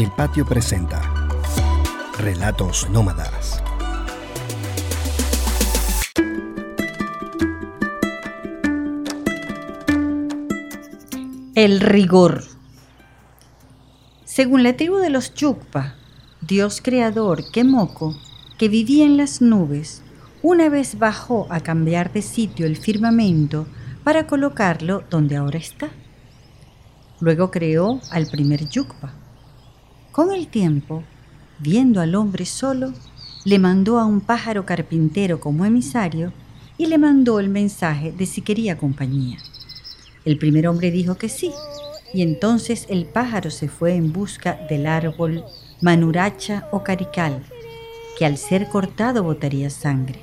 El Patio presenta Relatos Nómadas. El rigor. Según la tribu de los Yukpa, Dios creador Kemoko, que vivía en las nubes, una vez bajó a cambiar de sitio el firmamento para colocarlo donde ahora está. Luego creó al primer Yukpa. Con el tiempo, viendo al hombre solo, le mandó a un pájaro carpintero como emisario y le mandó el mensaje de si quería compañía. El primer hombre dijo que sí, y entonces el pájaro se fue en busca del árbol manuracha o carical, que al ser cortado botaría sangre.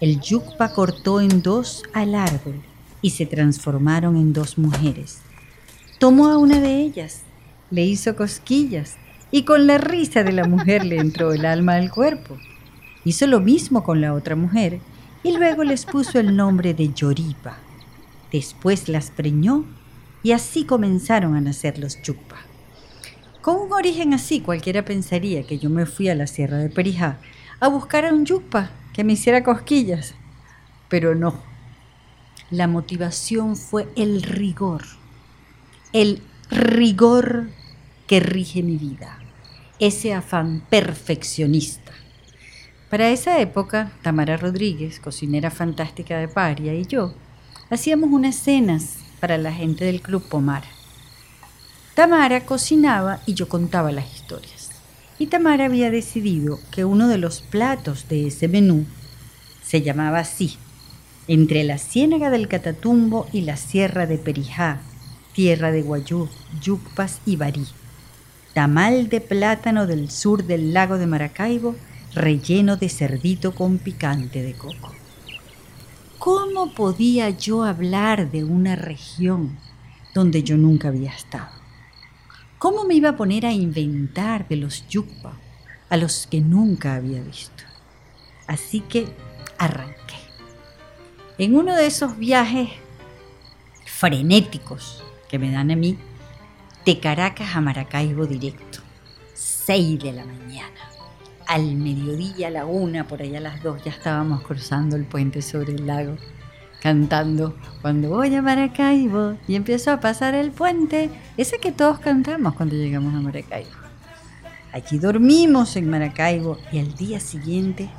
El yukpa cortó en dos al árbol y se transformaron en dos mujeres. Tomó a una de ellas, le hizo cosquillas y con la risa de la mujer le entró el alma al cuerpo. Hizo lo mismo con la otra mujer y luego les puso el nombre de Yoripa. Después las preñó y así comenzaron a nacer los Yukpa. Con un origen así, cualquiera pensaría que yo me fui a la sierra de Perijá a buscar a un Yukpa que me hiciera cosquillas. Pero no. La motivación fue el rigor. El rigor que rige mi vida. Ese afán perfeccionista. Para esa época, Tamara Rodríguez, cocinera fantástica de Paria, y yo hacíamos unas cenas para la gente del Club Pomar. Tamara cocinaba y yo contaba las historias. Y Tamara había decidido que uno de los platos de ese menú se llamaba así, entre la ciénaga del Catatumbo y la sierra de Perijá, tierra de Guayú, Yucpas y Barí. Tamal de plátano del sur del lago de Maracaibo, relleno de cerdito con picante de coco. ¿Cómo podía yo hablar de una región donde yo nunca había estado? ¿Cómo me iba a poner a inventar de los yukpa a los que nunca había visto? Así que arranqué. En uno de esos viajes frenéticos que me dan a mí, de Caracas a Maracaibo directo, 6 de la mañana al mediodía, a la una, por allá a las dos, ya estábamos cruzando el puente sobre el lago, cantando Cuando voy a Maracaibo y empiezo a pasar el puente, ese que todos cantamos cuando llegamos a Maracaibo. Allí dormimos en Maracaibo y al día siguiente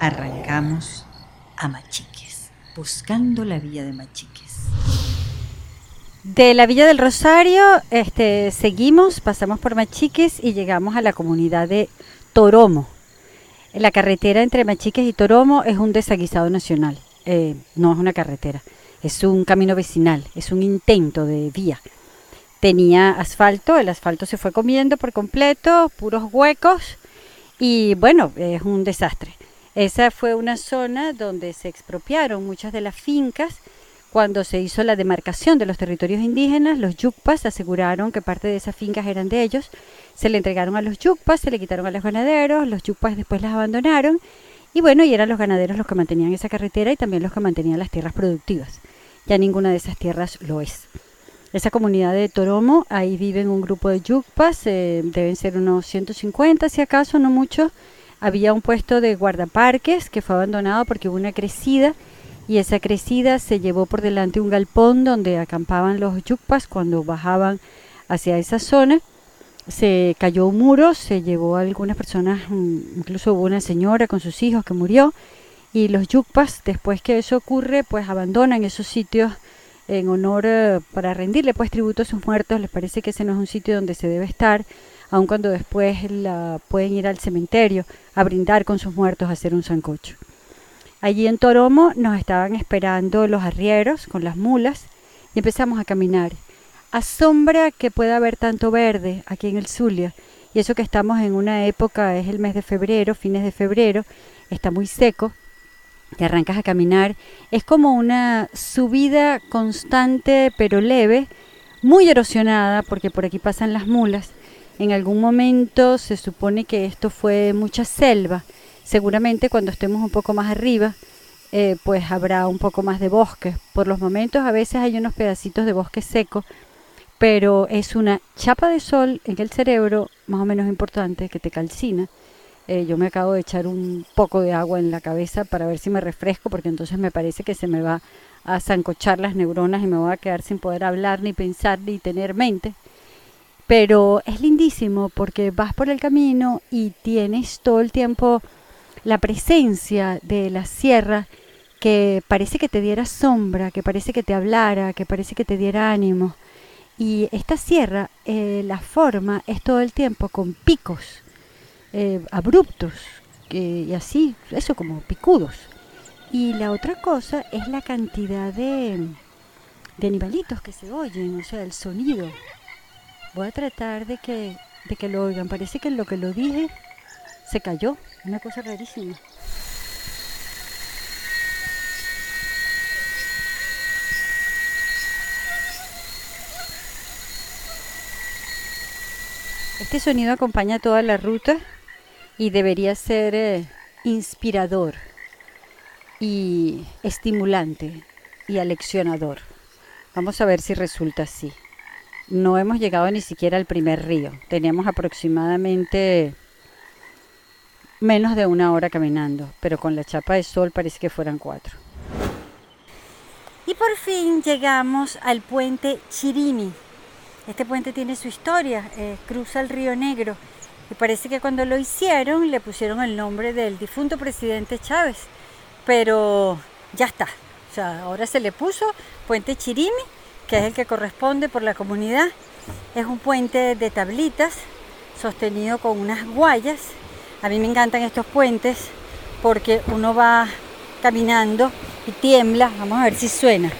arrancamos a Machiques, buscando la vía de Machiques. De la Villa del Rosario este, seguimos, pasamos por Machiques y llegamos a la comunidad de Toromo. La carretera entre Machiques y Toromo es un desaguisado nacional, eh, no es una carretera, es un camino vecinal, es un intento de vía. Tenía asfalto, el asfalto se fue comiendo por completo, puros huecos y bueno, es un desastre. Esa fue una zona donde se expropiaron muchas de las fincas cuando se hizo la demarcación de los territorios indígenas, los yucpas aseguraron que parte de esas fincas eran de ellos, se le entregaron a los yucpas, se le quitaron a los ganaderos, los yucpas después las abandonaron y bueno, y eran los ganaderos los que mantenían esa carretera y también los que mantenían las tierras productivas. Ya ninguna de esas tierras lo es. Esa comunidad de Toromo, ahí viven un grupo de yucpas, eh, deben ser unos 150 si acaso, no mucho. Había un puesto de guardaparques que fue abandonado porque hubo una crecida y esa crecida se llevó por delante un galpón donde acampaban los yucpas cuando bajaban hacia esa zona. Se cayó un muro, se llevó a algunas personas, mm, incluso hubo una señora con sus hijos que murió, y los yucpas, después que eso ocurre, pues abandonan esos sitios en honor eh, para rendirle pues tributo a sus muertos, les parece que ese no es un sitio donde se debe estar, aun cuando después pueden ir al cementerio a brindar con sus muertos a hacer un sancocho. Allí en Toromo nos estaban esperando los arrieros con las mulas y empezamos a caminar. Asombra que pueda haber tanto verde aquí en el Zulia. Y eso que estamos en una época, es el mes de febrero, fines de febrero, está muy seco. Te arrancas a caminar. Es como una subida constante pero leve, muy erosionada porque por aquí pasan las mulas. En algún momento se supone que esto fue mucha selva Seguramente cuando estemos un poco más arriba, eh, pues habrá un poco más de bosque. Por los momentos a veces hay unos pedacitos de bosque seco, pero es una chapa de sol en el cerebro más o menos importante que te calcina. Eh, yo me acabo de echar un poco de agua en la cabeza para ver si me refresco, porque entonces me parece que se me va a zancochar las neuronas y me voy a quedar sin poder hablar, ni pensar, ni tener mente. Pero es lindísimo porque vas por el camino y tienes todo el tiempo la presencia de la sierra que parece que te diera sombra, que parece que te hablara, que parece que te diera ánimo. Y esta sierra, eh, la forma es todo el tiempo con picos eh, abruptos y así, eso como picudos. Y la otra cosa es la cantidad de, de animalitos que se oyen, o sea, el sonido. Voy a tratar de que, de que lo oigan. Parece que lo que lo dije se cayó. Una cosa rarísima. Este sonido acompaña toda la ruta y debería ser eh, inspirador y estimulante y aleccionador. Vamos a ver si resulta así. No hemos llegado ni siquiera al primer río. Teníamos aproximadamente menos de una hora caminando, pero con la chapa de sol parece que fueran cuatro. Y por fin llegamos al puente Chirimi, este puente tiene su historia, eh, cruza el río Negro y parece que cuando lo hicieron le pusieron el nombre del difunto presidente Chávez, pero ya está. O sea, ahora se le puso Puente Chirimi, que es el que corresponde por la comunidad. Es un puente de tablitas sostenido con unas guayas. A mí me encantan estos puentes porque uno va caminando y tiembla. Vamos a ver si suena.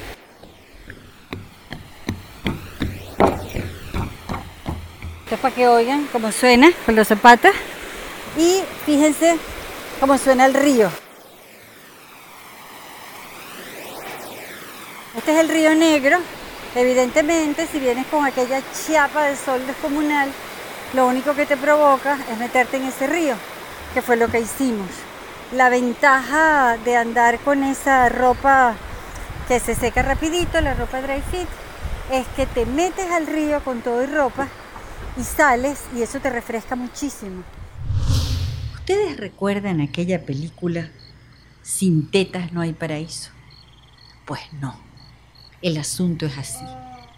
Esto es para que oigan cómo suena con los zapatos. Y fíjense cómo suena el río. Este es el río Negro. Evidentemente, si vienes con aquella chapa de sol descomunal, lo único que te provoca es meterte en ese río, fue lo que hicimos. La ventaja de andar con esa ropa que se seca rapidito, la ropa dry fit, es que te metes al río con todo y ropa y sales y eso te refresca muchísimo. ¿Ustedes recuerdan aquella película Sin tetas no hay paraíso? Pues no, el asunto es así.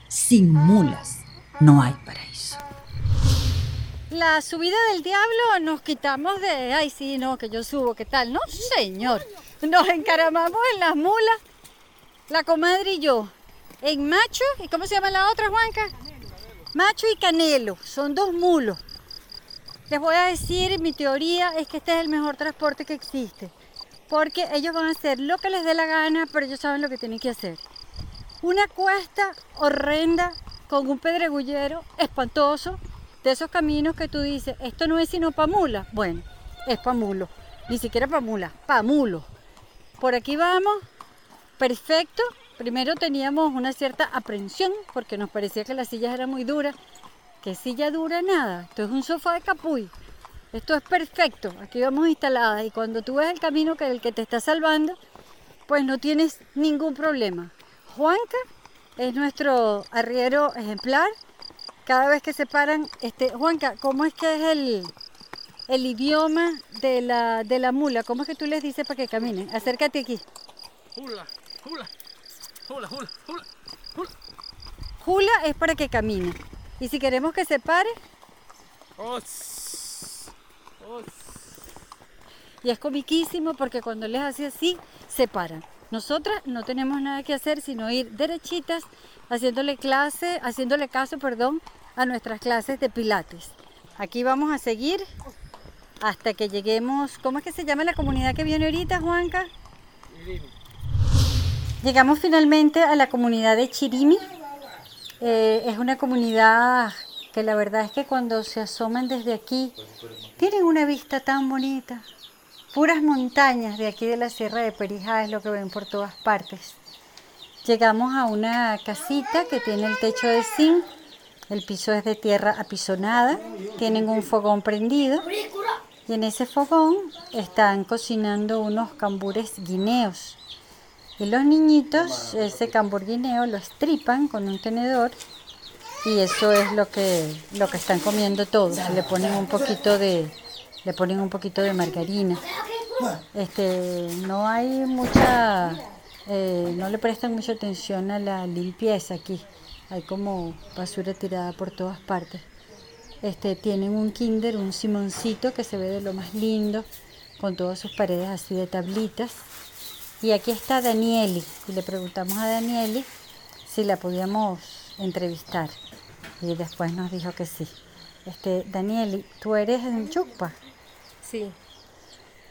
Sin mulas no hay paraíso. La subida del diablo nos quitamos de, ay sí, no, que yo subo, ¿qué tal? No, señor. Nos encaramamos en las mulas, la comadre y yo, en macho, ¿y cómo se llama la otra, Juanca? Macho y Canelo, son dos mulos. Les voy a decir, mi teoría es que este es el mejor transporte que existe. Porque ellos van a hacer lo que les dé la gana, pero ellos saben lo que tienen que hacer. Una cuesta horrenda con un pedregullero espantoso de esos caminos que tú dices, esto no es sino pa' mula. Bueno, es pa' mulo. Ni siquiera pa' mula, pa' mulo. Por aquí vamos, perfecto, Primero teníamos una cierta aprensión porque nos parecía que las sillas eran muy duras. ¿Qué silla dura? Nada. Esto es un sofá de capuy. Esto es perfecto. Aquí vamos instaladas y cuando tú ves el camino que el que te está salvando, pues no tienes ningún problema. Juanca es nuestro arriero ejemplar. Cada vez que se paran, este, Juanca, ¿cómo es que es el, el idioma de la, de la mula? ¿Cómo es que tú les dices para que caminen? Acércate aquí. Hula, hula. Hula, hula, hula, hula. Es para que camine. Y si queremos que se pare. Y es comiquísimo porque cuando les hace así, se paran. Nosotras no tenemos nada que hacer sino ir derechitas haciéndole clase, haciéndole caso, perdón, a nuestras clases de pilates. Aquí vamos a seguir hasta que lleguemos, ¿cómo es que se llama la comunidad que viene ahorita, Juanca? Llegamos finalmente a la comunidad de Chirimi. Eh, es una comunidad que la verdad es que cuando se asoman desde aquí tienen una vista tan bonita. Puras montañas de aquí de la Sierra de Perijá es lo que ven por todas partes. Llegamos a una casita que tiene el techo de zinc, el piso es de tierra apisonada, tienen un fogón prendido y en ese fogón están cocinando unos cambures guineos. Y los niñitos ese camburguineo lo estripan con un tenedor y eso es lo que lo que están comiendo todos. Le ponen un poquito de le ponen un poquito de margarina. Este, no hay mucha eh, no le prestan mucha atención a la limpieza aquí. Hay como basura tirada por todas partes. Este, tienen un kinder, un simoncito que se ve de lo más lindo, con todas sus paredes así de tablitas. Y aquí está Danieli. Y le preguntamos a Danieli si la podíamos entrevistar. Y después nos dijo que sí. Este, Danieli, tú eres en Chucpa. Sí,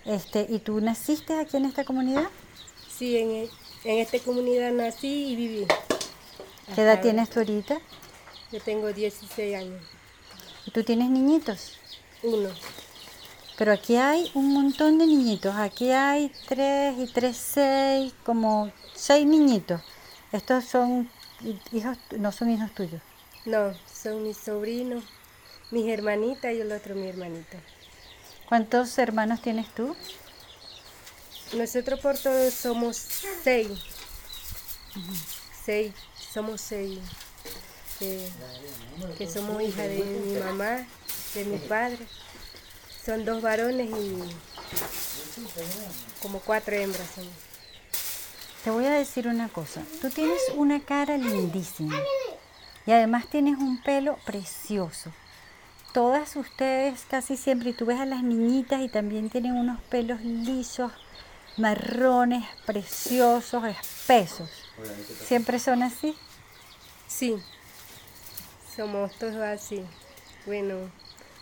Este, ¿y tú naciste aquí en esta comunidad? sí, en, e- en esta comunidad nací y viví. ¿Qué edad tienes tú ahorita? Yo tengo 16 años. ¿Y tú tienes niñitos? Uno. Pero aquí hay un montón de niñitos. Aquí hay tres y tres, seis, como seis niñitos. Estos son hi- hijos, no son hijos tuyos. No, son mis sobrinos, mis hermanitas y el otro mi hermanito. ¿Cuántos hermanos tienes tú? Nosotros por todos somos seis. Seis, somos seis. Que, que somos hija de mi mamá, de mi padre. Son dos varones y como cuatro hembras. Te voy a decir una cosa. Tú tienes una cara lindísima. Y además tienes un pelo precioso. Todas ustedes casi siempre, y tú ves a las niñitas y también tienen unos pelos lisos, marrones, preciosos, espesos. ¿Siempre son así? Sí, somos todos así. Bueno,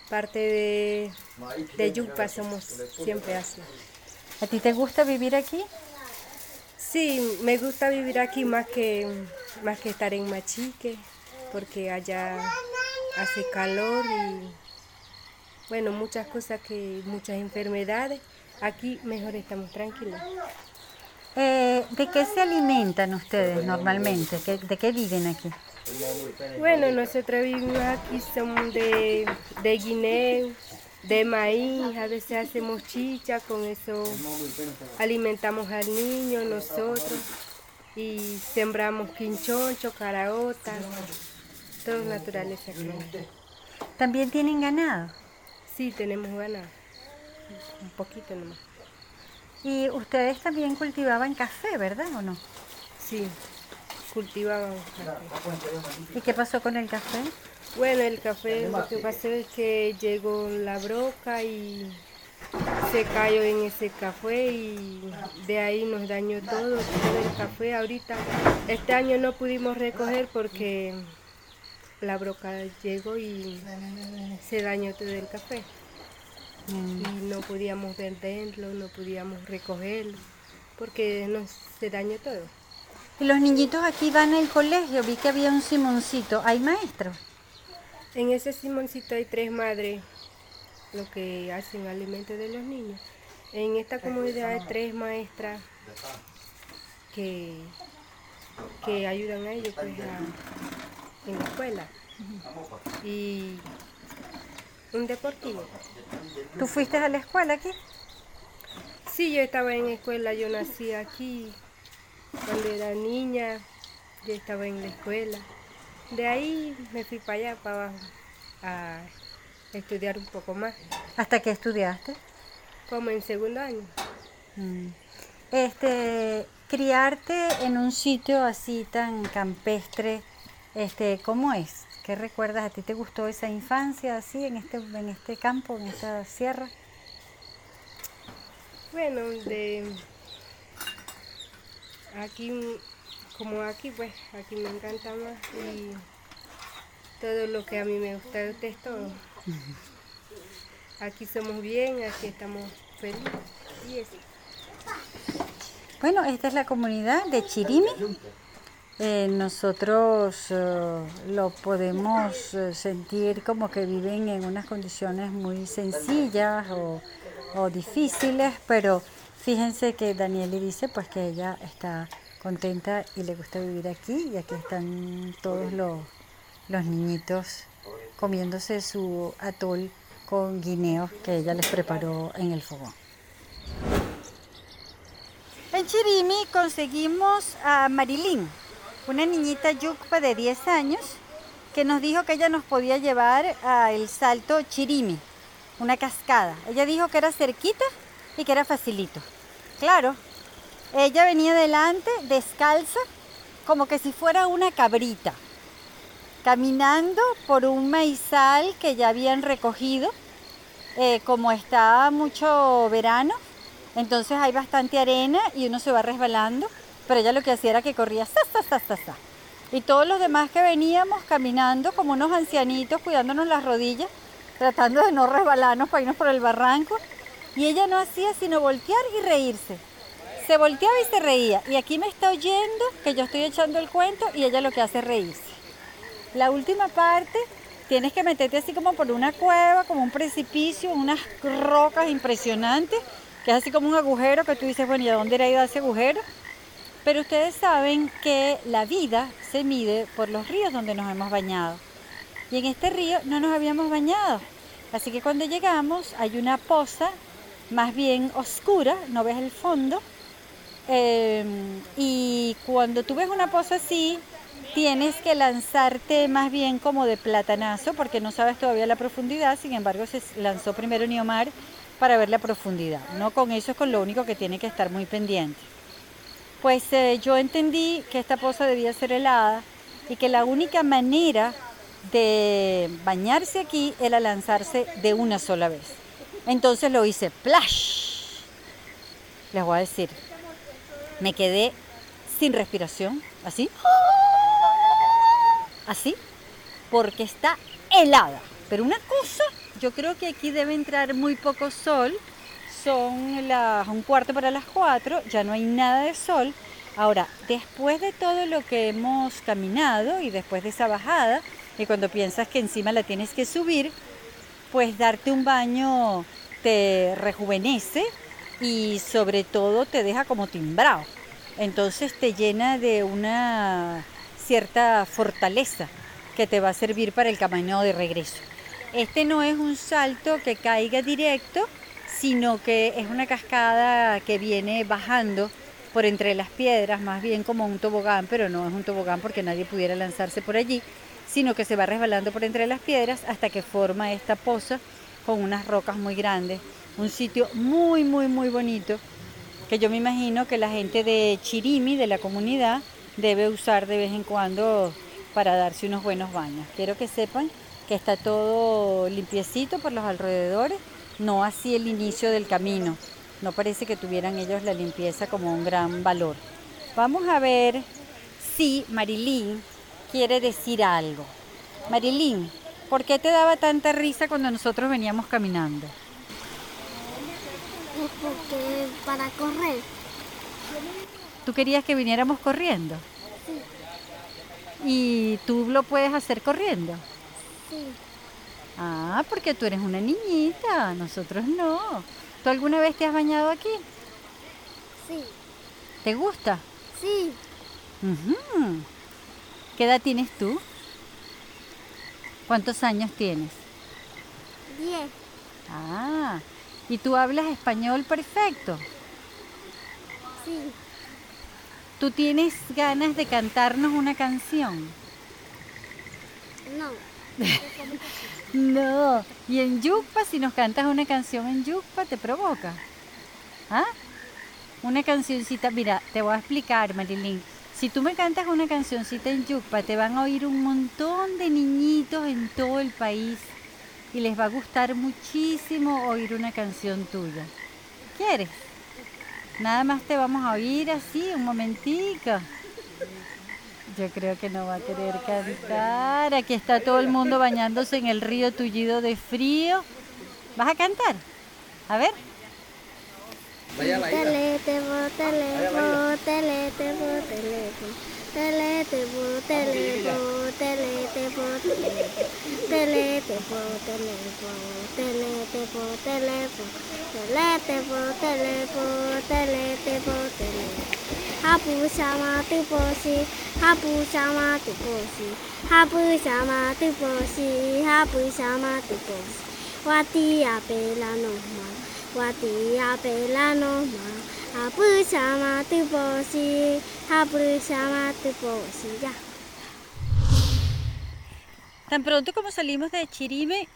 parte de, de Yucpa somos siempre así. ¿A ti te gusta vivir aquí? Sí, me gusta vivir aquí más que, más que estar en Machique, porque allá hace calor y bueno, muchas cosas que, muchas enfermedades. Aquí mejor estamos tranquilos. Eh, ¿De qué se alimentan ustedes normalmente? ¿Qué- ¿De qué viven aquí? Bueno, nosotros vivimos aquí, somos de, de guineo, de maíz, a veces hacemos chicha, con eso alimentamos al niño nosotros y sembramos quinchoncho, caraota, todo naturaleza aquí. ¿También tienen ganado? Sí, tenemos ganado, un poquito nomás. Y ustedes también cultivaban café, ¿verdad o no? Sí, cultivamos café. ¿Y qué pasó con el café? Bueno, el café lo que pasó es que llegó la broca y se cayó en ese café y de ahí nos dañó todo, todo el café. Ahorita, este año no pudimos recoger porque la broca llegó y se dañó todo el café. Y no podíamos venderlo, no podíamos recogerlo, porque nos, se dañó todo. Y los niñitos aquí van al colegio, vi que había un Simoncito. ¿Hay maestros? En ese Simoncito hay tres madres lo que hacen alimentos de los niños. En esta comunidad hay tres maestras que, que ayudan a ellos pues, a- en la escuela. Y un deportivo. ¿Tú fuiste a la escuela aquí? Sí, yo estaba en escuela, yo nací aquí. Cuando era niña, yo estaba en la escuela. De ahí me fui para allá, para abajo, a estudiar un poco más, ¿Hasta qué estudiaste? como en segundo año. Mm. Este, criarte en un sitio así tan campestre, este, ¿cómo es? ¿Qué recuerdas? ¿A ti te gustó esa infancia así en este, en este campo, en esta sierra? Bueno, de aquí, como aquí, pues, aquí me encanta más y todo lo que a mí me gusta de usted es todo. Aquí somos bien, aquí estamos felices y eso. Bueno, esta es la comunidad de Chirimi. Eh, nosotros eh, lo podemos eh, sentir como que viven en unas condiciones muy sencillas o, difíciles, pero fíjense que Danieli dice pues que ella está contenta y le gusta vivir aquí y aquí están todos los, los niñitos comiéndose su atol con guineos que ella les preparó en el fogón. En Chirimi conseguimos a Marilyn, una niñita yucpa de 10 años que nos dijo que ella nos podía llevar al salto Chirimi, una cascada. Ella dijo que era cerquita y que era facilito. Claro, ella venía delante, descalza, como que si fuera una cabrita, caminando por un maizal que ya habían recogido. Eh, como está mucho verano, entonces hay bastante arena y uno se va resbalando, pero ella lo que hacía era que corría sa, sa, sa, sa. Y todos los demás que veníamos caminando como unos ancianitos, cuidándonos las rodillas, tratando de no resbalarnos para irnos por el barranco. Y ella no hacía sino voltear y reírse. Se volteaba y se reía. Y aquí me está oyendo que yo estoy echando el cuento y ella lo que hace es reírse. La última parte, tienes que meterte así como por una cueva, como un precipicio, unas rocas impresionantes, que es así como un agujero que tú dices, bueno, ¿y a dónde era ido ese agujero? Pero ustedes saben que la vida se mide por los ríos donde nos hemos bañado. Y en este río no nos habíamos bañado. Así que cuando llegamos hay una poza más bien oscura, no ves el fondo. Eh, y cuando tú ves una poza así, tienes que lanzarte más bien como de platanazo porque no sabes todavía la profundidad. Sin embargo, se lanzó primero Niomar para ver la profundidad. No con eso es con lo único que tiene que estar muy pendiente. Pues eh, yo entendí que esta poza debía ser helada y que la única manera de bañarse aquí era lanzarse de una sola vez. Entonces lo hice plash. Les voy a decir, me quedé sin respiración, así, así, porque está helada. Pero una cosa, yo creo que aquí debe entrar muy poco sol, son las un cuarto para las cuatro, ya no hay nada de sol. Ahora, después de todo lo que hemos caminado y después de esa bajada, y cuando piensas que encima la tienes que subir, pues darte un baño te rejuvenece y sobre todo te deja como timbrado. Entonces te llena de una cierta fortaleza que te va a servir para el camino de regreso. Este no es un salto que caiga directo, sino que es una cascada que viene bajando por entre las piedras, más bien como un tobogán, pero no es un tobogán porque nadie pudiera lanzarse por allí, sino que se va resbalando por entre las piedras hasta que forma esta poza con unas rocas muy grandes. Un sitio muy, muy, muy bonito que yo me imagino que la gente de Chirimi, de la comunidad, debe usar de vez en cuando para darse unos buenos baños. Quiero que sepan que está todo limpiecito por los alrededores, no así el inicio del camino. No parece que tuvieran ellos la limpieza como un gran valor. Vamos a ver si Marilyn quiere decir algo. Marilyn, ¿por qué te daba tanta risa cuando nosotros veníamos caminando? Porque para correr. ¿Tú querías que viniéramos corriendo? ¿Y tú lo puedes hacer corriendo? Sí. Ah, porque tú eres una niñita, nosotros no. ¿Tú alguna vez te has bañado aquí? Sí. ¿Te gusta? Sí. ¿Qué edad tienes tú? ¿Cuántos años tienes? Diez. Ah, ¿y tú hablas español perfecto? Sí. ¿Tú tienes ganas de cantarnos una canción? No. No. ¿Y en Yucpa, si nos cantas una canción en Yucpa, te provoca? ¿Ah? Una cancioncita, mira, te voy a explicar, Marilyn. Si tú me cantas una cancioncita en Yucpa, te van a oír un montón de niñitos en todo el país y les va a gustar muchísimo oír una canción tuya. ¿Quieres? Nada más te vamos a oír así, un momentico. Yo creo que no va a querer cantar. Aquí está todo el mundo bañándose en el río tullido de frío. ¿Vas a cantar? A ver. Telete, bo, tele, bo, telete, bo, telete. Telete, bo, tele, bo, telete, bo, telete. Telete, bo, tele, bo, telete, bo, tele, bo. Telete, bo, tele, bo, telete, bo, tele. 哈布沙马杜波西，哈布沙马杜波西，哈布沙马杜波西，哈布沙马杜波西。瓦迪亚贝拉诺玛，瓦迪亚贝拉诺玛， 하부샤마트 보시 하부샤마트 ya. Tan pronto como salimos de Chirime,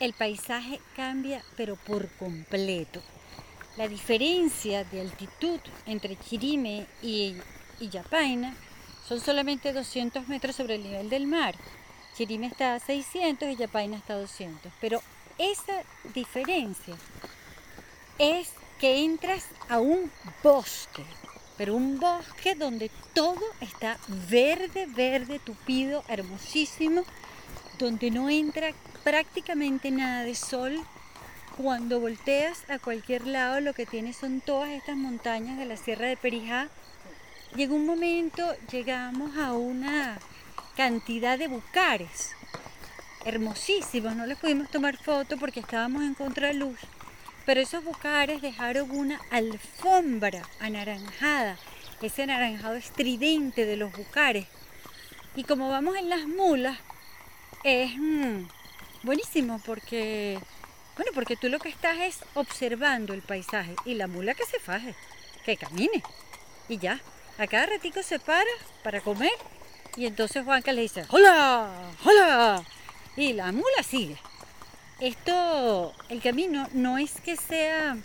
el paisaje cambia pero por completo. La diferencia de altitud entre Chirime y, y Yapaina son solamente 200 metros sobre el nivel del mar. Chirime está a 600 y Yapaina está a 200. Pero esa diferencia es que entras a un bosque, pero un bosque donde todo está verde, verde, tupido, hermosísimo, donde no entra prácticamente nada de sol. Cuando volteas a cualquier lado lo que tienes son todas estas montañas de la Sierra de Perijá. Llegó un momento, llegamos a una cantidad de bucares hermosísimos, no les pudimos tomar foto porque estábamos en contraluz, pero esos bucares dejaron una alfombra anaranjada, ese anaranjado estridente de los bucares. Y como vamos en las mulas, es mm, buenísimo porque, bueno, porque tú lo que estás es observando el paisaje y la mula que se faje, que camine y ya. A cada ratico se para para comer y entonces Juanca le dice, ¡Hola! ¡Hola! Y la mula sigue. Esto, el camino no es que sea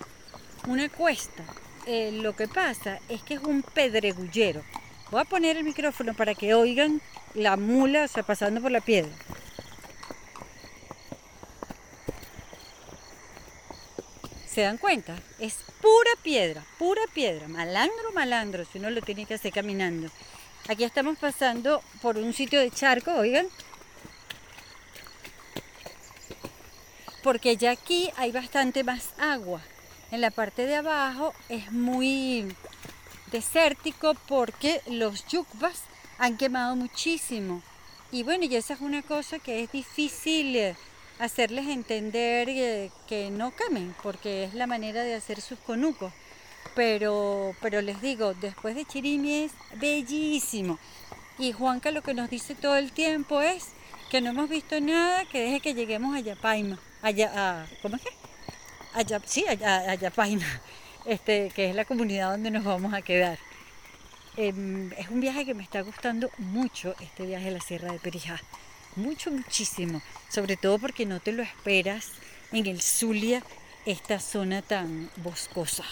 una cuesta. Eh, lo que pasa es que es un pedregullero. Voy a poner el micrófono para que oigan la mula, o sea, pasando por la piedra. ¿Se dan cuenta? Es pura piedra, pura piedra, malandro, malandro, si uno lo tiene que hacer caminando. Aquí estamos pasando por un sitio de charco, oigan. Porque ya aquí hay bastante más agua. En la parte de abajo es muy desértico porque los yucbas han quemado muchísimo. Y bueno, y esa es una cosa que es difícil eh, hacerles entender eh, que no quemen, porque es la manera de hacer sus conucos. Pero, pero les digo, después de Chirimi es bellísimo. Y Juanca lo que nos dice todo el tiempo es que no hemos visto nada que deje que lleguemos a Yapaima. Allá, a, ¿Cómo es que? Allá, sí, a, a Yapaima, este, que es la comunidad donde nos vamos a quedar. Em, es un viaje que me está gustando mucho, este viaje a la Sierra de Perijá. Mucho, muchísimo. Sobre todo porque no te lo esperas en el Zulia, esta zona tan boscosa.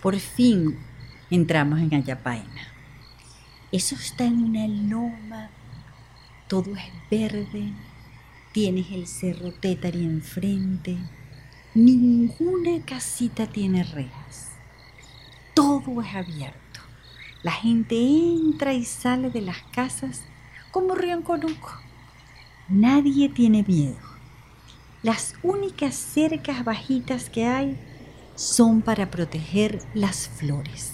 Por fin entramos en Ayapaina. Eso está en una loma, todo es verde, tienes el cerro Tétari enfrente, ninguna casita tiene rejas, todo es abierto. La gente entra y sale de las casas como Rianconuco. Nadie tiene miedo. Las únicas cercas bajitas que hay son para proteger las flores,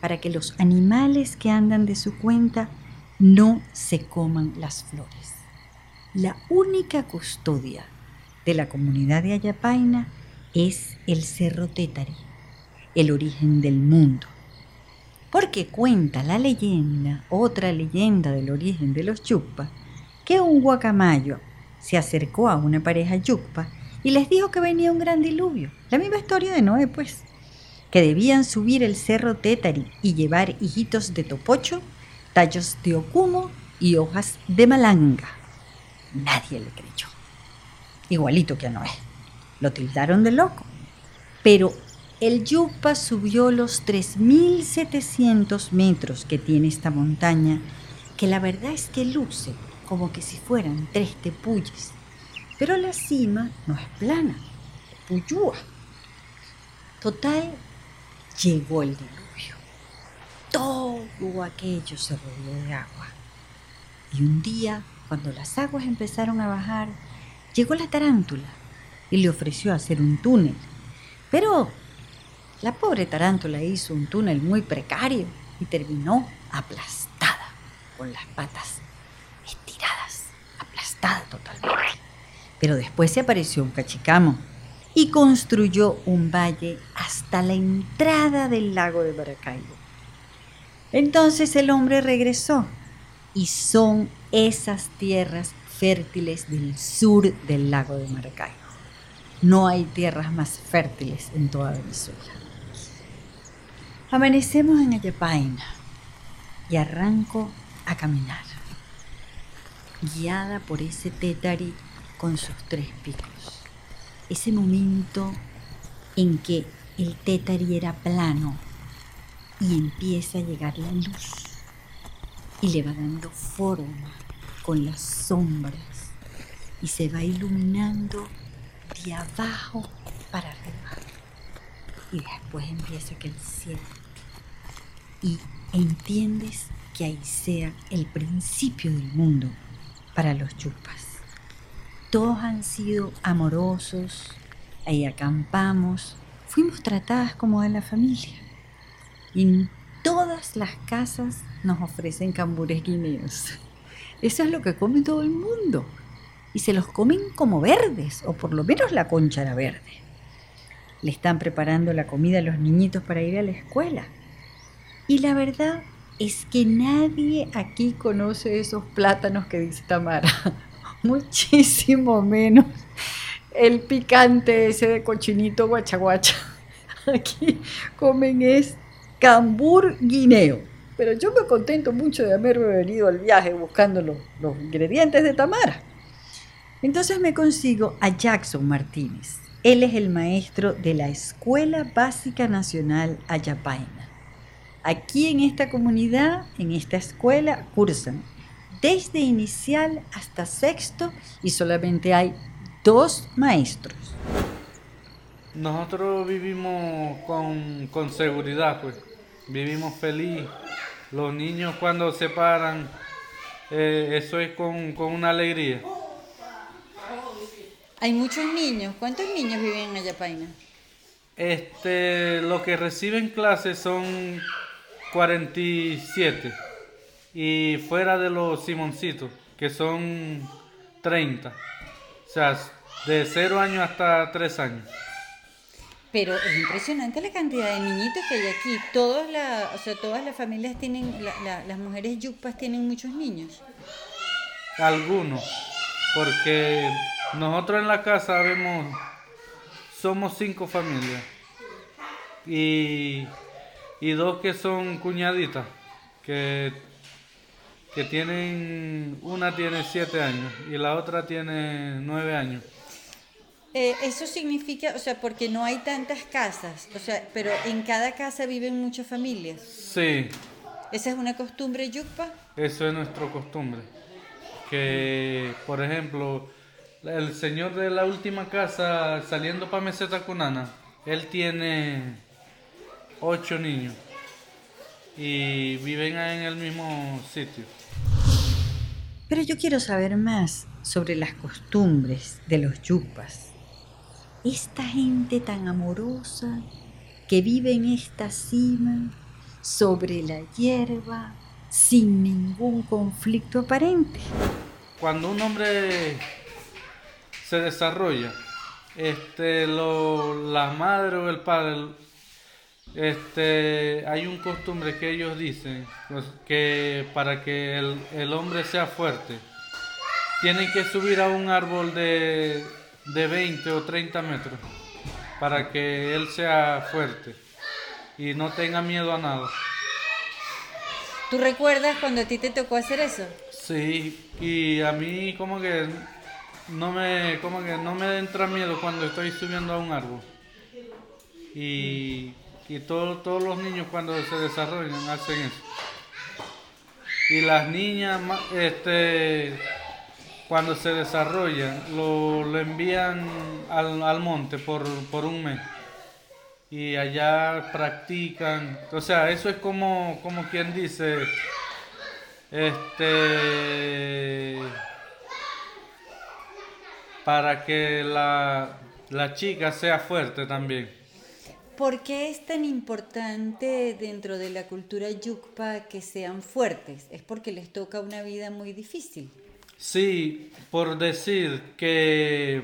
para que los animales que andan de su cuenta no se coman las flores. La única custodia de la comunidad de Ayapaina es el Cerro Tétari, el origen del mundo. Porque cuenta la leyenda, otra leyenda del origen de los Yucpa, que un guacamayo se acercó a una pareja Yucpa y les dijo que venía un gran diluvio. La misma historia de Noé, pues. Que debían subir el cerro Tétari y llevar hijitos de topocho, tallos de ocumo y hojas de malanga. Nadie le creyó. Igualito que a Noé. Lo tildaron de loco. Pero el Yupa subió los 3.700 metros que tiene esta montaña, que la verdad es que luce como que si fueran tres tepuyes pero la cima no es plana, puyúa. Total, llegó el diluvio. Todo aquello se rodeó de agua. Y un día, cuando las aguas empezaron a bajar, llegó la tarántula y le ofreció hacer un túnel. Pero la pobre tarántula hizo un túnel muy precario y terminó aplastada, con las patas estiradas, aplastada totalmente. Pero después se apareció un cachicamo y construyó un valle hasta la entrada del lago de Maracaibo. Entonces el hombre regresó y son esas tierras fértiles del sur del lago de Maracaibo. No hay tierras más fértiles en toda Venezuela. Amanecemos en Ayapaina y arranco a caminar. guiada por ese tétari con sus tres picos. Ese momento en que el tétari era plano y empieza a llegar la luz y le va dando forma con las sombras y se va iluminando de abajo para arriba. Y después empieza aquel cielo. Y entiendes que ahí sea el principio del mundo para los chupas. Todos han sido amorosos, ahí acampamos, fuimos tratadas como de la familia. Y todas las casas nos ofrecen cambures guineos. Eso es lo que come todo el mundo. Y se los comen como verdes, o por lo menos la concha verde. Le están preparando la comida a los niñitos para ir a la escuela. Y la verdad es que nadie aquí conoce esos plátanos que dice Tamara. Muchísimo menos el picante ese de cochinito guachaguacha. Aquí comen es cambur guineo. Pero yo me contento mucho de haberme venido al viaje buscando los, los ingredientes de Tamara. Entonces me consigo a Jackson Martínez. Él es el maestro de la Escuela Básica Nacional Ayapaina. Aquí en esta comunidad, en esta escuela, cursan desde inicial hasta sexto y solamente hay dos maestros. Nosotros vivimos con, con seguridad, pues. Vivimos feliz. Los niños cuando se paran, eh, eso es con, con una alegría. Hay muchos niños. ¿Cuántos niños viven en Ayapaina? Este, lo que reciben clases son 47 y fuera de los Simoncitos, que son 30. O sea, de 0 años hasta 3 años. Pero es impresionante la cantidad de niñitos que hay aquí. Todas, la, o sea, todas las familias tienen, la- la- las mujeres yucpas tienen muchos niños. Algunos, porque nosotros en la casa vemos, somos cinco familias y, y dos que son cuñaditas, que, que tienen, una tiene siete años y la otra tiene nueve años. Eh, eso significa, o sea, porque no hay tantas casas, o sea, pero en cada casa viven muchas familias. Sí, ¿Esa es una costumbre yucpa? eso es nuestra costumbre. Que, por ejemplo, el señor de la última casa saliendo para Meseta Cunana, él tiene ocho niños y viven ahí en el mismo sitio. Pero yo quiero saber más sobre las costumbres de los yupas. Esta gente tan amorosa que vive en esta cima, sobre la hierba, sin ningún conflicto aparente. Cuando un hombre se desarrolla, este, lo, la madre o el padre, este, hay un costumbre que ellos dicen pues, que para que el, el hombre sea fuerte, tienen que subir a un árbol de, de 20 o 30 metros para que él sea fuerte y no tenga miedo a nada. ¿Tú recuerdas cuando a ti te tocó hacer eso? Sí, y a mí como que no me como que no me entra miedo cuando estoy subiendo a un árbol. Y, y todo- todos los niños cuando se desarrollan hacen eso. Y las niñas este cuando se desarrollan lo, lo envían al, al monte por, por un mes. Y allá practican. O sea, eso es como, como quien dice, este para que la, la chica sea fuerte también. ¿Por qué es tan importante dentro de la cultura yucpa que sean fuertes? Es porque les toca una vida muy difícil. Sí, por decir que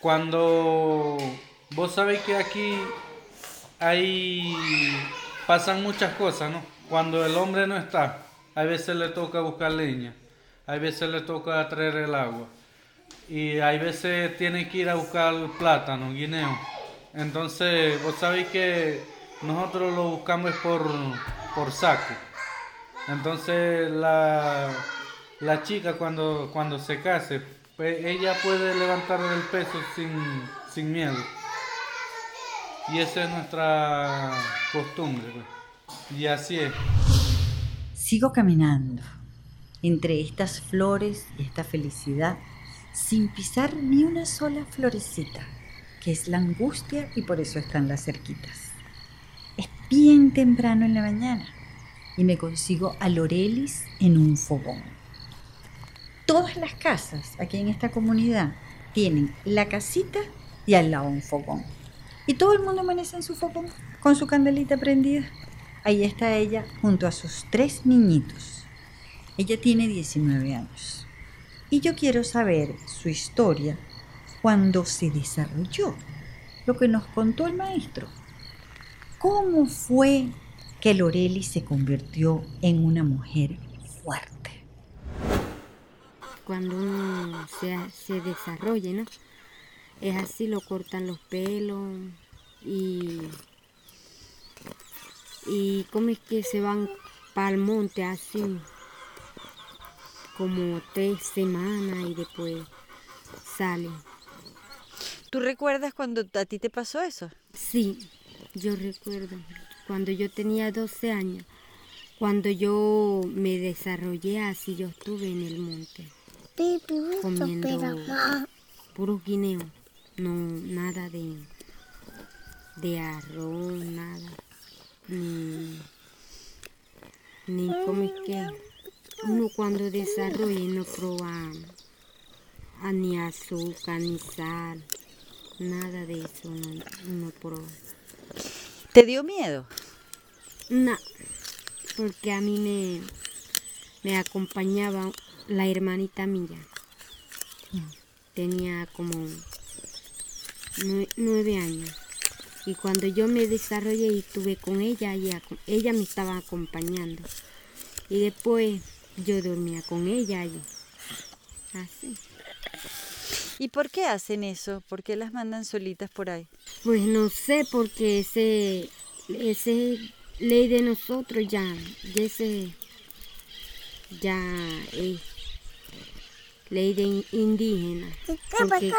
cuando vos sabéis que aquí hay pasan muchas cosas, ¿no? Cuando el hombre no está, a veces le toca buscar leña, a veces le toca traer el agua y hay veces tiene que ir a buscar plátano, guineo. Entonces, vos sabéis que nosotros lo buscamos por, por saco. Entonces, la, la chica cuando, cuando se case, pues ella puede levantar el peso sin, sin miedo. Y esa es nuestra costumbre. pues. Y así es. Sigo caminando entre estas flores y esta felicidad sin pisar ni una sola florecita, que es la angustia y por eso están las cerquitas. Es bien temprano en la mañana y me consigo a Lorelis en un fogón. Todas las casas aquí en esta comunidad tienen la casita y al lado un fogón. Y todo el mundo amanece en su fogón con su candelita prendida. Ahí está ella junto a sus tres niñitos. Ella tiene 19 años. Y yo quiero saber su historia cuando se desarrolló, lo que nos contó el maestro. ¿Cómo fue que Loreli se convirtió en una mujer fuerte? Cuando uno se, se desarrolla, ¿no? Es así, lo cortan los pelos y, y cómo es que se van para el monte así, como tres semanas y después salen. ¿Tú recuerdas cuando a ti te pasó eso? Sí, yo recuerdo cuando yo tenía 12 años, cuando yo me desarrollé así, yo estuve en el monte comiendo puro guineo, no nada de, de arroz, nada, ni, ni como es que uno cuando desarrolla no prueba a ni azúcar, ni sal, nada de eso no, no prueba. ¿Te dio miedo? No, porque a mí me, me acompañaba la hermanita mía. Tenía como nue- nueve años. Y cuando yo me desarrollé y estuve con ella, ella, ella me estaba acompañando. Y después yo dormía con ella y así. ¿Y por qué hacen eso? ¿Por qué las mandan solitas por ahí? Pues no sé, porque ese, ese ley de nosotros ya, ya ese, ya es ley de in- indígena. Porque,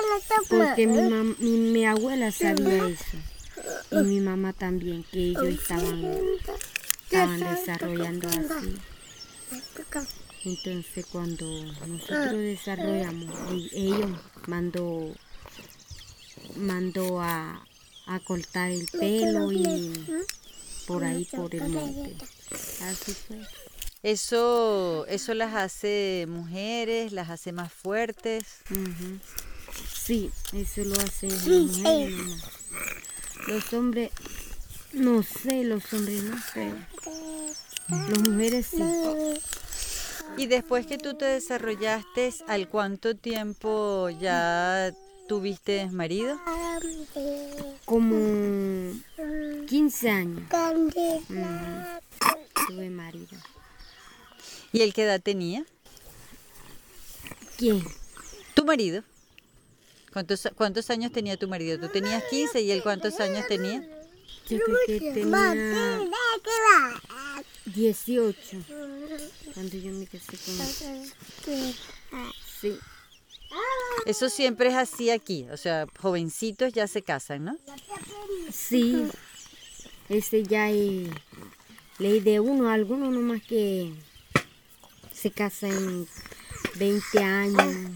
porque mi, mam- mi, mi abuela sabía eso. Y mi mamá también, que ellos estaban, estaban desarrollando así. Entonces cuando nosotros desarrollamos, ellos mandó, mandó a, a cortar el pelo y por ahí por el monte. Así fue. Eso, eso las hace mujeres, las hace más fuertes. Ujú. Sí, eso lo hacen las mujeres. Los hombres, no sé, los hombres no sé. Las mujeres sí. Y después que tú te desarrollaste, ¿al cuánto tiempo ya tuviste marido? Como 15 años. Ujú. Tuve marido. ¿Y él qué edad tenía? ¿Quién? ¿Tu marido? ¿Cuántos, cuántos años tenía tu marido? Tú tenías 15 y él cuántos años tenía? Yo creo que tenía 18 cuando yo me casé con él. Sí, Eso siempre es así aquí, o sea, jovencitos ya se casan, ¿no? sí. Ese ya es ley de uno, algunos nomás que se casan 20 años,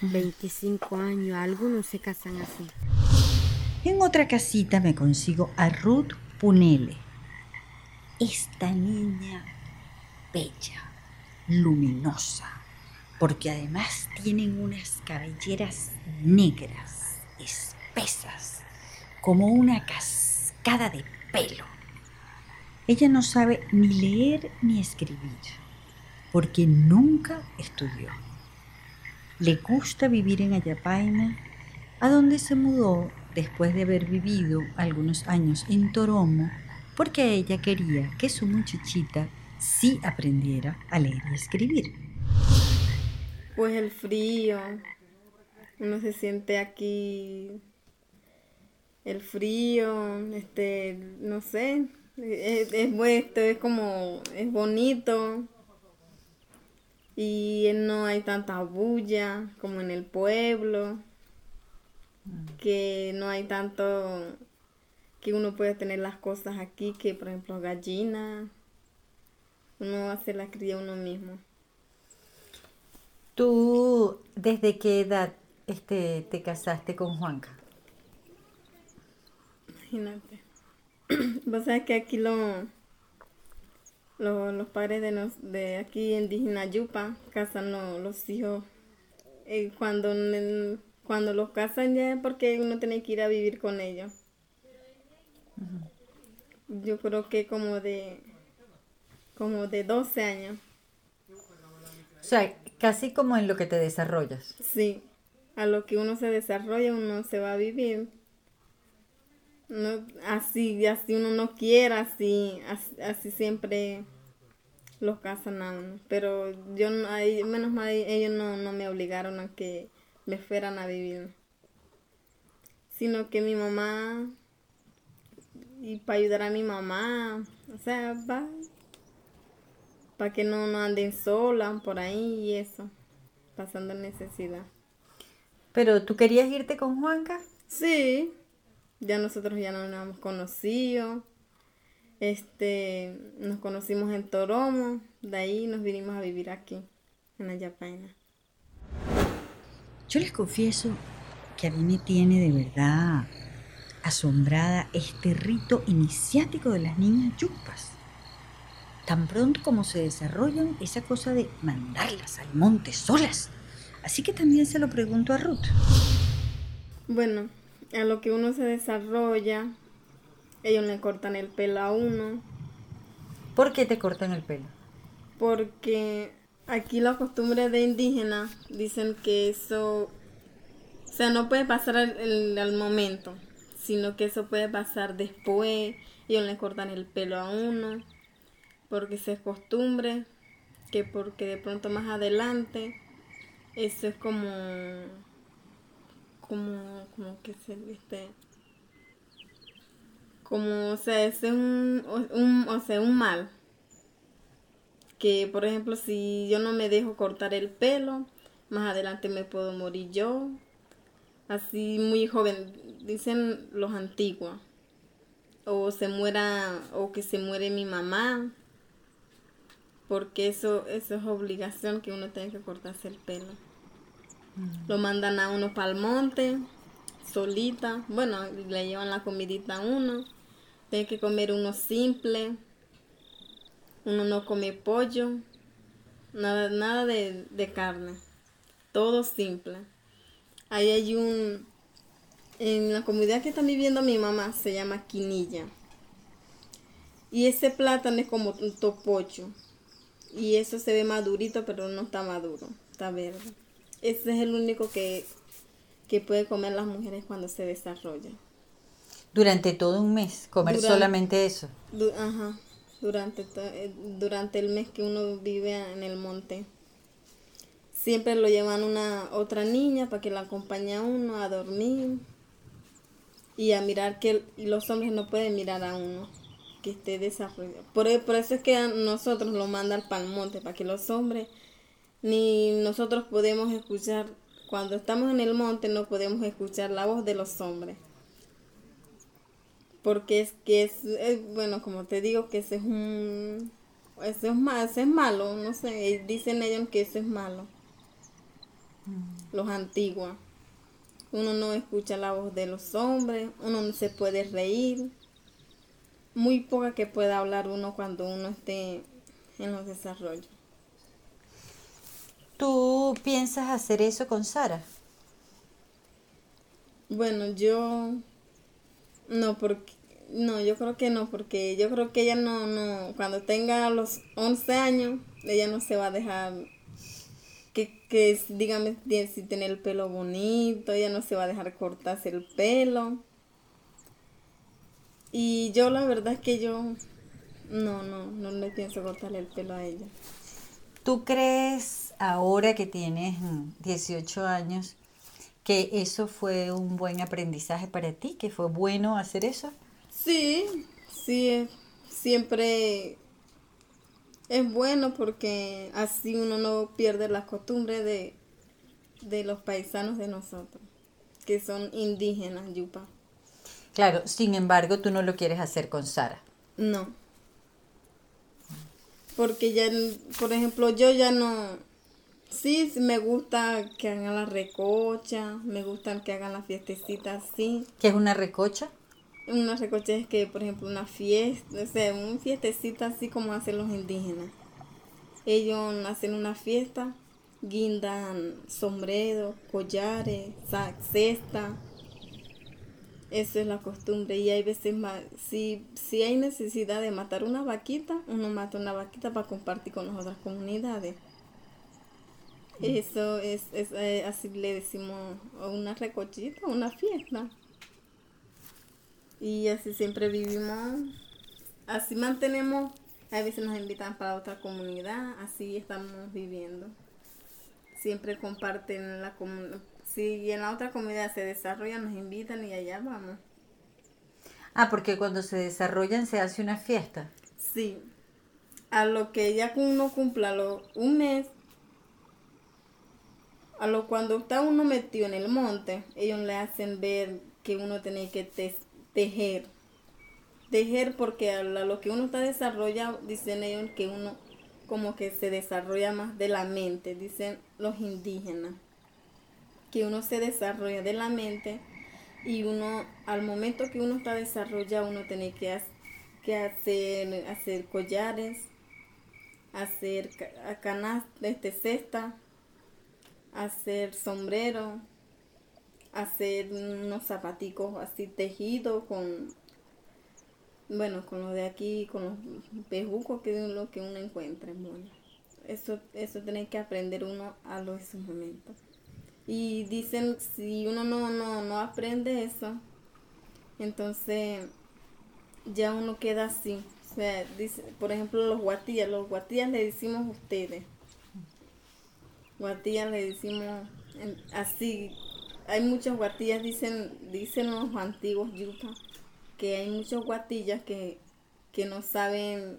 25 años, algunos se casan así. En otra casita me consigo a Ruth Punele. Esta niña bella, luminosa, porque además tienen unas cabelleras negras, espesas, como una cascada de pelo. Ella no sabe ni leer ni escribir, porque nunca estudió. Le gusta vivir en Ayapaina, a donde se mudó después de haber vivido algunos años en Toromo, porque ella quería que su muchachita sí aprendiera a leer y escribir. Pues el frío. Uno se siente aquí. El frío, este, no sé. Es, es bueno, es como, es bonito. y no hay tanta bulla como en el pueblo, que no hay tanto que uno puede tener las cosas aquí, que por ejemplo gallinas, uno hace la cría uno mismo. ¿Tú desde qué edad este, te casaste con Juanca? Imagínate. Vos sabés que aquí lo, lo- los padres de, nos, de aquí indígena Yupa casan lo- los hijos. eh, cuando, cuando los casan ya es porque uno tiene que ir a vivir con ellos. Yo creo que como de como de 12 años. O sea, casi como en lo que te desarrollas. Sí, a lo que uno se desarrolla, uno se va a vivir. No, así, así uno no quiera, así, así, siempre los casan a uno. Pero yo, menos mal, ellos no, no me obligaron a que me fueran a vivir. Sino que mi mamá, y para ayudar a mi mamá, o sea, va, para que no, no anden solas por ahí y eso, pasando necesidad. Pero tú querías irte con Juanca. Sí, ya nosotros ya nos hemos conocido. Este, nos conocimos en Toromo, de ahí nos vinimos a vivir aquí, en Ayapaina. Yo les confieso que a mí me tiene de verdad asombrada este rito iniciático de las niñas yupas. Tan pronto como se desarrollan esa cosa de mandarlas al monte solas. Así que también se lo pregunto a Ruth. Bueno, a lo que uno se desarrolla, ellos le cortan el pelo a uno, ¿Por qué te cortan el pelo? porque aquí la costumbre de indígena dicen que eso, o sea, no puede pasar al, el- al momento, sino que eso puede pasar después, ellos le cortan el pelo a uno, porque es costumbre, que porque de pronto más adelante, eso es como, como, como que se viste, como, o sea, es un, un, o sea, un mal que por ejemplo si yo no me dejo cortar el pelo, más adelante me puedo morir yo. Así muy joven, dicen los antiguos. O se muera, o que se muere mi mamá. Porque eso, eso es obligación que uno tiene que cortarse el pelo. Lo mandan a uno para el monte, solita. Bueno, le llevan la comidita a uno. Tiene que comer uno simple. Uno no come pollo, nada, nada de, de carne, todo simple. Ahí hay un, en la comunidad que está viviendo mi mamá, se llama quinilla. Y ese plátano es como un topocho. Y eso se ve madurito, pero no está maduro, está verde. Ese es el único que, que puede comer las mujeres cuando se desarrollan. Durante todo un mes, comer Durante- solamente eso. Du- ajá, durante, to- eh, durante el mes que uno vive en el monte. Siempre lo llevan una otra niña para que la acompañe a uno a dormir y a mirar que los hombres no pueden mirar a uno que esté desarrollado. Por, por eso es que a nosotros lo mandan para el monte, para que los hombres ni nosotros podemos escuchar, cuando estamos en el monte no podemos escuchar la voz de los hombres. Porque es que es, bueno como te digo que ese es un eso es ma- ese es malo no sé dicen ellos que eso es malo. Los antiguos. Uno no escucha la voz de los hombres uno no se puede reír muy poca que pueda hablar uno cuando uno esté en los desarrollos ¿Tú piensas hacer eso con Sara? Bueno, yo no porque no, yo creo que no porque yo creo que ella no no cuando tenga los 11 años, ella no se va a dejar que que dígame si tiene el pelo bonito, ella no se va a dejar cortarse el pelo. Y yo la verdad es que yo no no no le pienso cortarle el pelo a ella. ¿Tú crees ahora que tienes mm, 18 años que eso fue un buen aprendizaje para ti, que fue bueno hacer eso? Sí, sí, siempre Es bueno porque así uno no pierde las costumbres de, de los paisanos de nosotros, que son indígenas, yupa. Claro, sin embargo, tú no lo quieres hacer con Sara. No. Porque ya, por ejemplo, yo ya no... Sí, me gusta que hagan la recocha, me gusta que hagan la fiestecita así. ¿Qué es una recocha? Una recocha es que, por ejemplo, una fiesta, o sea, una fiestecita así como hacen los indígenas. Ellos hacen una fiesta, guindan sombreros, collares, cesta. Eso es la costumbre. Y hay veces más, si, si hay necesidad de matar una vaquita, uno mata una vaquita para compartir con las otras comunidades. Eso es, es eh, así le decimos una recochita, una fiesta. Y así siempre vivimos, así mantenemos, a veces nos invitan para otra comunidad, así estamos viviendo. Siempre comparten la comunidad, si en la otra comunidad se desarrolla, nos invitan y allá vamos. Ah, porque cuando se desarrollan se hace una fiesta. Sí, a lo que ya uno cumpla lo, un mes, a lo cuando está uno metido en el monte, ellos le hacen ver que uno tiene que te- tejer. Tejer porque a lo que uno está desarrollado, dicen ellos que uno como que se desarrolla más de la mente, dicen los indígenas. Que uno se desarrolla de la mente y uno, al momento que uno está desarrollado, uno tiene que, ha- que hacer, hacer collares, hacer ca- canastas, este, cesta, hacer sombrero, hacer unos zapaticos así tejidos con, bueno, con lo de aquí, con los pejucos que que uno encuentra. Bueno, eso, eso tiene que aprender uno a los momentos. Y dicen, si uno no, no, no aprende eso, entonces ya uno queda así. O sea, dice, por ejemplo, los guatillas, los guatillas le decimos ustedes. Guatillas le decimos así. Hay muchos guatillas, dicen, dicen los antiguos yuca, que hay muchos guatillas que, que no saben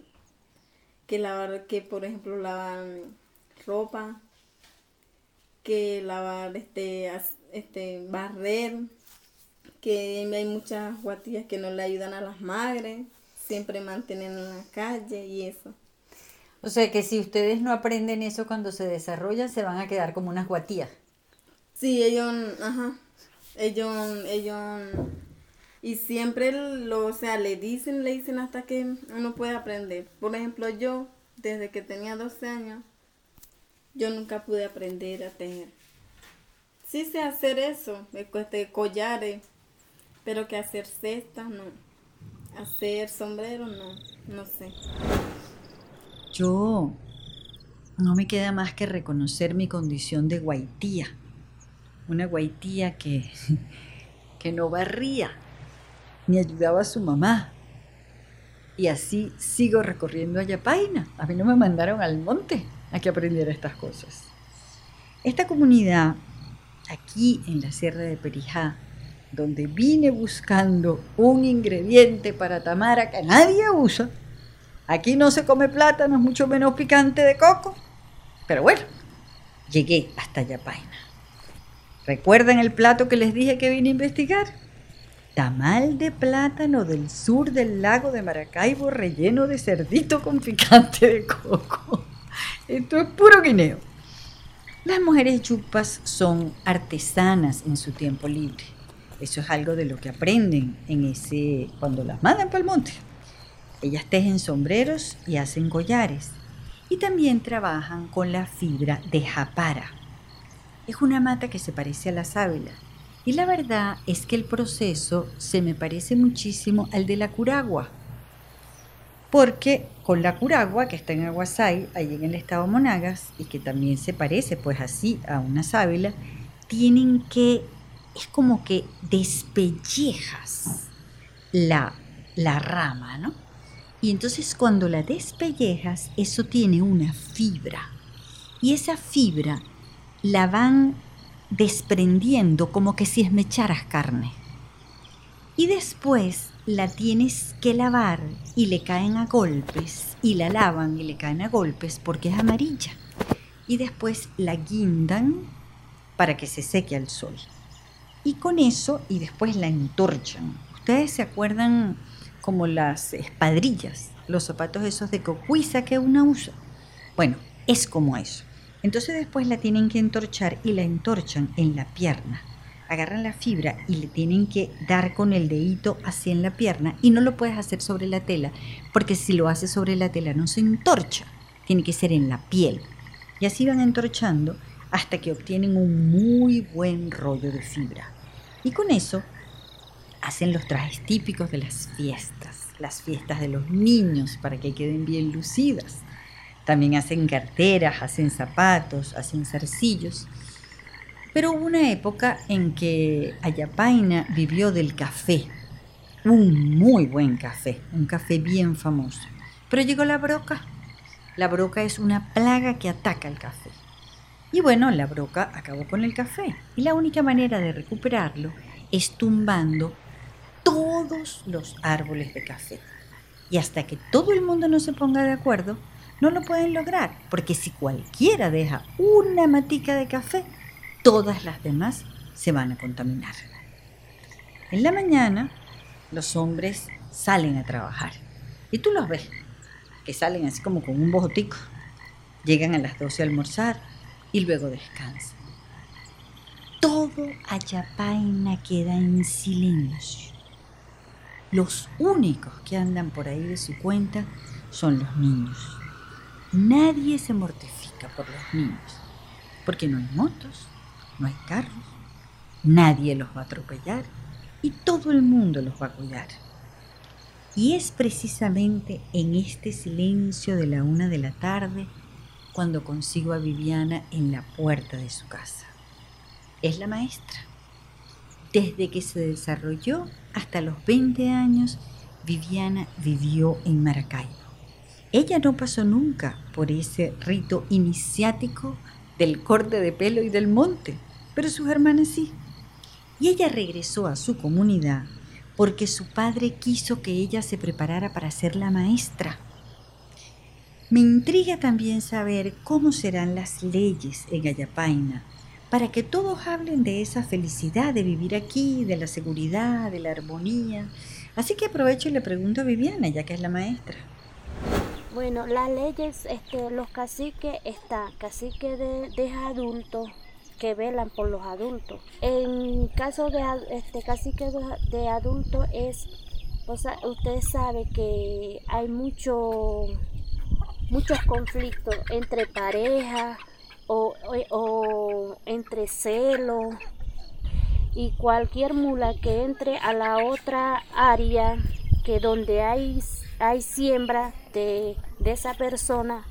que lavar, que por ejemplo lavan ropa, que lavar este, este barrer, que hay muchas guatillas que no le ayudan a las madres, siempre mantienen en la calle y eso. O sea que si ustedes no aprenden eso cuando se desarrollan, se van a quedar como unas guatías. Sí, ellos, ajá, ellos, ellos, y siempre lo, o sea, le dicen, le dicen hasta que uno puede aprender. Por ejemplo, yo, desde que tenía 12 años, yo nunca pude aprender a tejer. Sí sé hacer eso, de co- este, collares, pero que hacer cestas, no. Hacer sombrero, no, no sé. Yo no me queda más que reconocer mi condición de guaitía. Una guaitía que, que no barría ni ayudaba a su mamá. Y así sigo recorriendo Ayapaina. A mí no me mandaron al monte a que aprendiera estas cosas. Esta comunidad, aquí en la Sierra de Perijá, donde vine buscando un ingrediente para tamara que nadie usa, Aquí no se come plátano, mucho menos picante de coco. Pero bueno, llegué hasta Yapaina. ¿Recuerdan el plato que les dije que vine a investigar? Tamal de plátano del sur del lago de Maracaibo relleno de cerdito con picante de coco. Esto es puro guineo. Las mujeres chupas son artesanas en su tiempo libre. Eso es algo de lo que aprenden en ese cuando las mandan para el monte. Ellas tejen sombreros y hacen collares. Y también trabajan con la fibra de japara. Es una mata que se parece a la sábila. Y la verdad es que el proceso se me parece muchísimo al de la curagua. Porque con la curagua, que está en Aguasay, ahí en el estado Monagas, y que también se parece pues así a una sábila, tienen que, es como que despellejas la, la rama, ¿no? Y entonces cuando la despellejas, eso tiene una fibra. Y esa fibra la van desprendiendo como que si esmecharas carne. Y después la tienes que lavar y le caen a golpes, y la lavan y le caen a golpes porque es amarilla. Y después la guindan para que se seque al sol. Y con eso, y después la entorchan. Ustedes se acuerdan como las espadrillas, los zapatos esos de cocuiza que una usa. Bueno, es como eso. Entonces después la tienen que entorchar y la entorchan en la pierna. Agarran la fibra y le tienen que dar con el dedito así en la pierna y no lo puedes hacer sobre la tela porque si lo haces sobre la tela no se entorcha, tiene que ser en la piel. Y así van entorchando hasta que obtienen un muy buen rollo de fibra. Y con eso hacen los trajes típicos de las fiestas, las fiestas de los niños para que queden bien lucidas. También hacen carteras, hacen zapatos, hacen zarcillos. Pero hubo una época en que Ayapaina vivió del café, un muy buen café, un café bien famoso. Pero llegó la broca. La broca es una plaga que ataca el café. Y bueno, la broca acabó con el café. Y la única manera de recuperarlo es tumbando todos los árboles de café. Y hasta que todo el mundo no se ponga de acuerdo, no lo pueden lograr, porque si cualquiera deja una matica de café, todas las demás se van a contaminar. En la mañana, los hombres salen a trabajar y tú los ves, que salen así como con un bojotico. Llegan a las 12 a almorzar y luego descansan. Todo Ayapaina queda en silencio. Los únicos que andan por ahí de su cuenta son los niños. Nadie se mortifica por los niños, porque no hay motos, no hay carros, nadie los va a atropellar y todo el mundo los va a cuidar. Y es precisamente en este silencio de la una de la tarde cuando consigo a Viviana en la puerta de su casa. Es la maestra. Desde que se desarrolló hasta los 20 años, Viviana vivió en Maracaibo. Ella no pasó nunca por ese rito iniciático del corte de pelo y del monte, pero sus hermanas sí. Y ella regresó a su comunidad porque su padre quiso que ella se preparara para ser la maestra. Me intriga también saber cómo serán las leyes en Ayapaina para que todos hablen de esa felicidad de vivir aquí, de la seguridad, de la armonía. Así que aprovecho y le pregunto a Viviana, ya que es la maestra. Bueno, las leyes, este, los caciques están, caciques de, de adultos que velan por los adultos. En caso de este cacique de, de adultos es, o sea, usted sabe que hay mucho, muchos conflictos entre parejas, o, entre celo y cualquier mula que entre a la otra área que donde hay, hay siembra de, esa persona,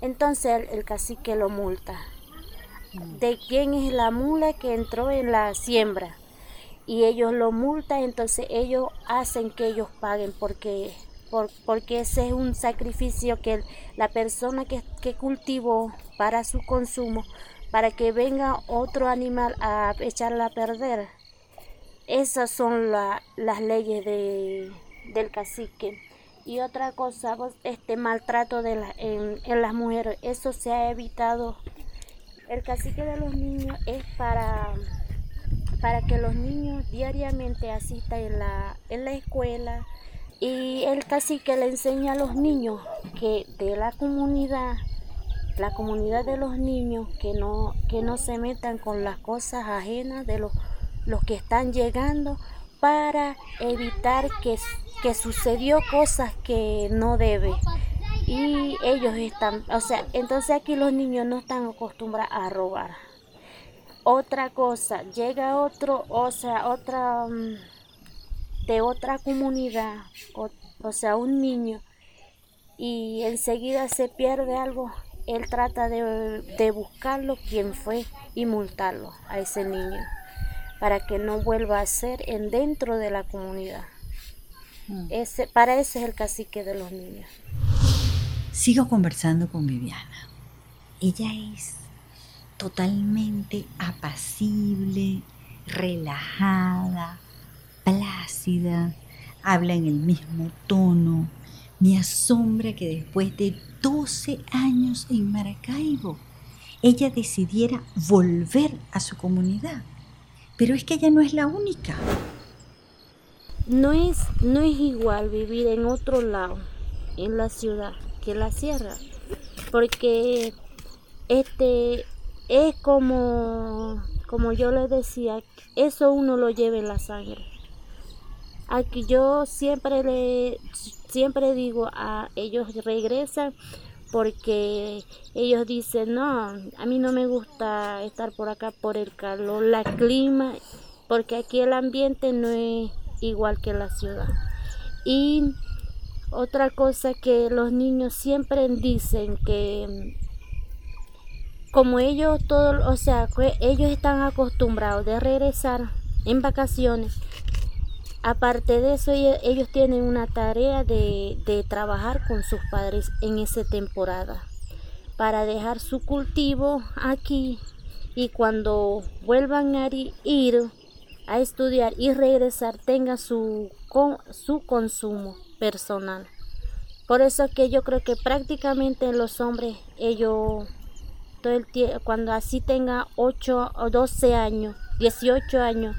entonces el, cacique lo multa. ¿De quién es la mula que entró en la siembra? Y ellos lo multan, entonces ellos hacen que ellos paguen porque porque ese es un sacrificio que la persona que, cultivó para su consumo, para que venga otro animal a echarla a perder. Esas son las leyes de, del cacique. Y otra cosa, este maltrato de en las mujeres, eso se ha evitado. El cacique de los niños es para para que los niños diariamente asistan en la, en la escuela, y el cacique le enseña a los niños que de la comunidad, la comunidad de los niños, que no, que no se metan con las cosas ajenas de los, los que están llegando para evitar que, que sucedió cosas que no debe. Y ellos están, o sea, entonces aquí los niños no están acostumbrados a robar. Otra cosa, llega otro, o sea, otra... Mm, de otra comunidad, o, sea, un niño, y enseguida se pierde algo, él trata de, buscarlo quién fue y multarlo a ese niño para que no vuelva a ser en dentro de la comunidad. Mm. Ese, para ese es el cacique de los niños. Sigo conversando con Viviana. Ella es totalmente apacible, relajada, plácida, habla en el mismo tono. Me asombra que después de 12 años en Maracaibo, ella decidiera volver a su comunidad. Pero es que ella no es la única. No es, no es igual vivir en otro lado, en la ciudad, que la sierra. Porque este es como, como yo les decía, eso uno lo lleva en la sangre. Aquí yo siempre le siempre digo a ellos regresan porque ellos dicen, no, a mí no me gusta estar por acá por el calor, la clima, porque aquí el ambiente no es igual que la ciudad. Y otra cosa que los niños siempre dicen que como ellos todos, o sea, ellos están acostumbrados de regresar en vacaciones. Aparte de eso, ellos tienen una tarea de, de trabajar con sus padres en esa temporada para dejar su cultivo aquí y cuando vuelvan a ir a estudiar y regresar tenga su, su consumo personal. Por eso que yo creo que prácticamente los hombres, ellos todo el cuando así tenga 8 o 12 años, 18 años,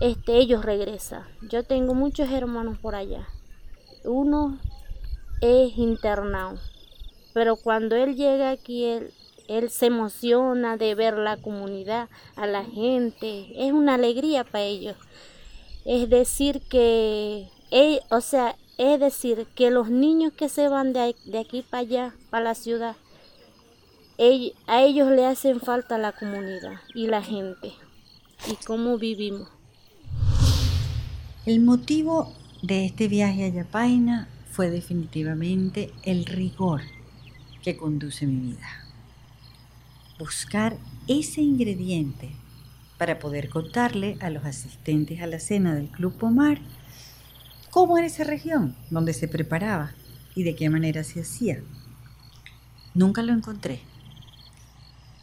este, ellos regresan. Yo tengo muchos hermanos por allá. Uno es internado, pero cuando él llega aquí, él, él se emociona de ver la comunidad, a la gente. Es una alegría para ellos. Es decir que, o sea, es decir que los niños que se van de, aquí para allá, para la ciudad, a ellos le hacen falta la comunidad y la gente y cómo vivimos. El motivo de este viaje a Yapaina fue definitivamente el rigor que conduce mi vida. Buscar ese ingrediente para poder contarle a los asistentes a la cena del Club Pomar cómo era esa región, donde se preparaba y de qué manera se hacía. Nunca lo encontré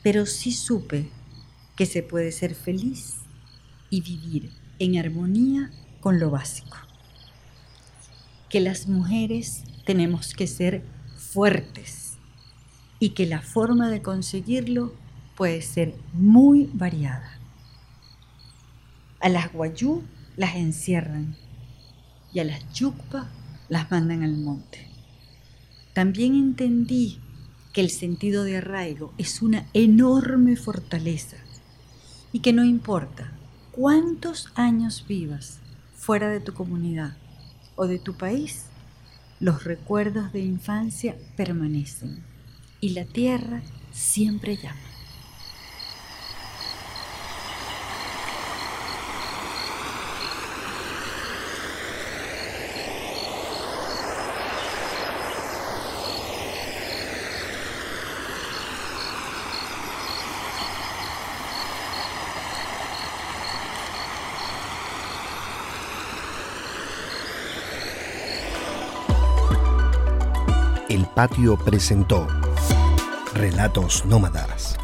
pero sí supe que se puede ser feliz y vivir en armonía con lo básico. Que las mujeres tenemos que ser fuertes y que la forma de conseguirlo puede ser muy variada. A las guayú las encierran y a las yukpa las mandan al monte. También entendí que el sentido de arraigo es una enorme fortaleza y que no importa cuántos años vivas fuera de tu comunidad o de tu país, los recuerdos de infancia permanecen y la tierra siempre llama. El Patio presentó Relatos Nómadas.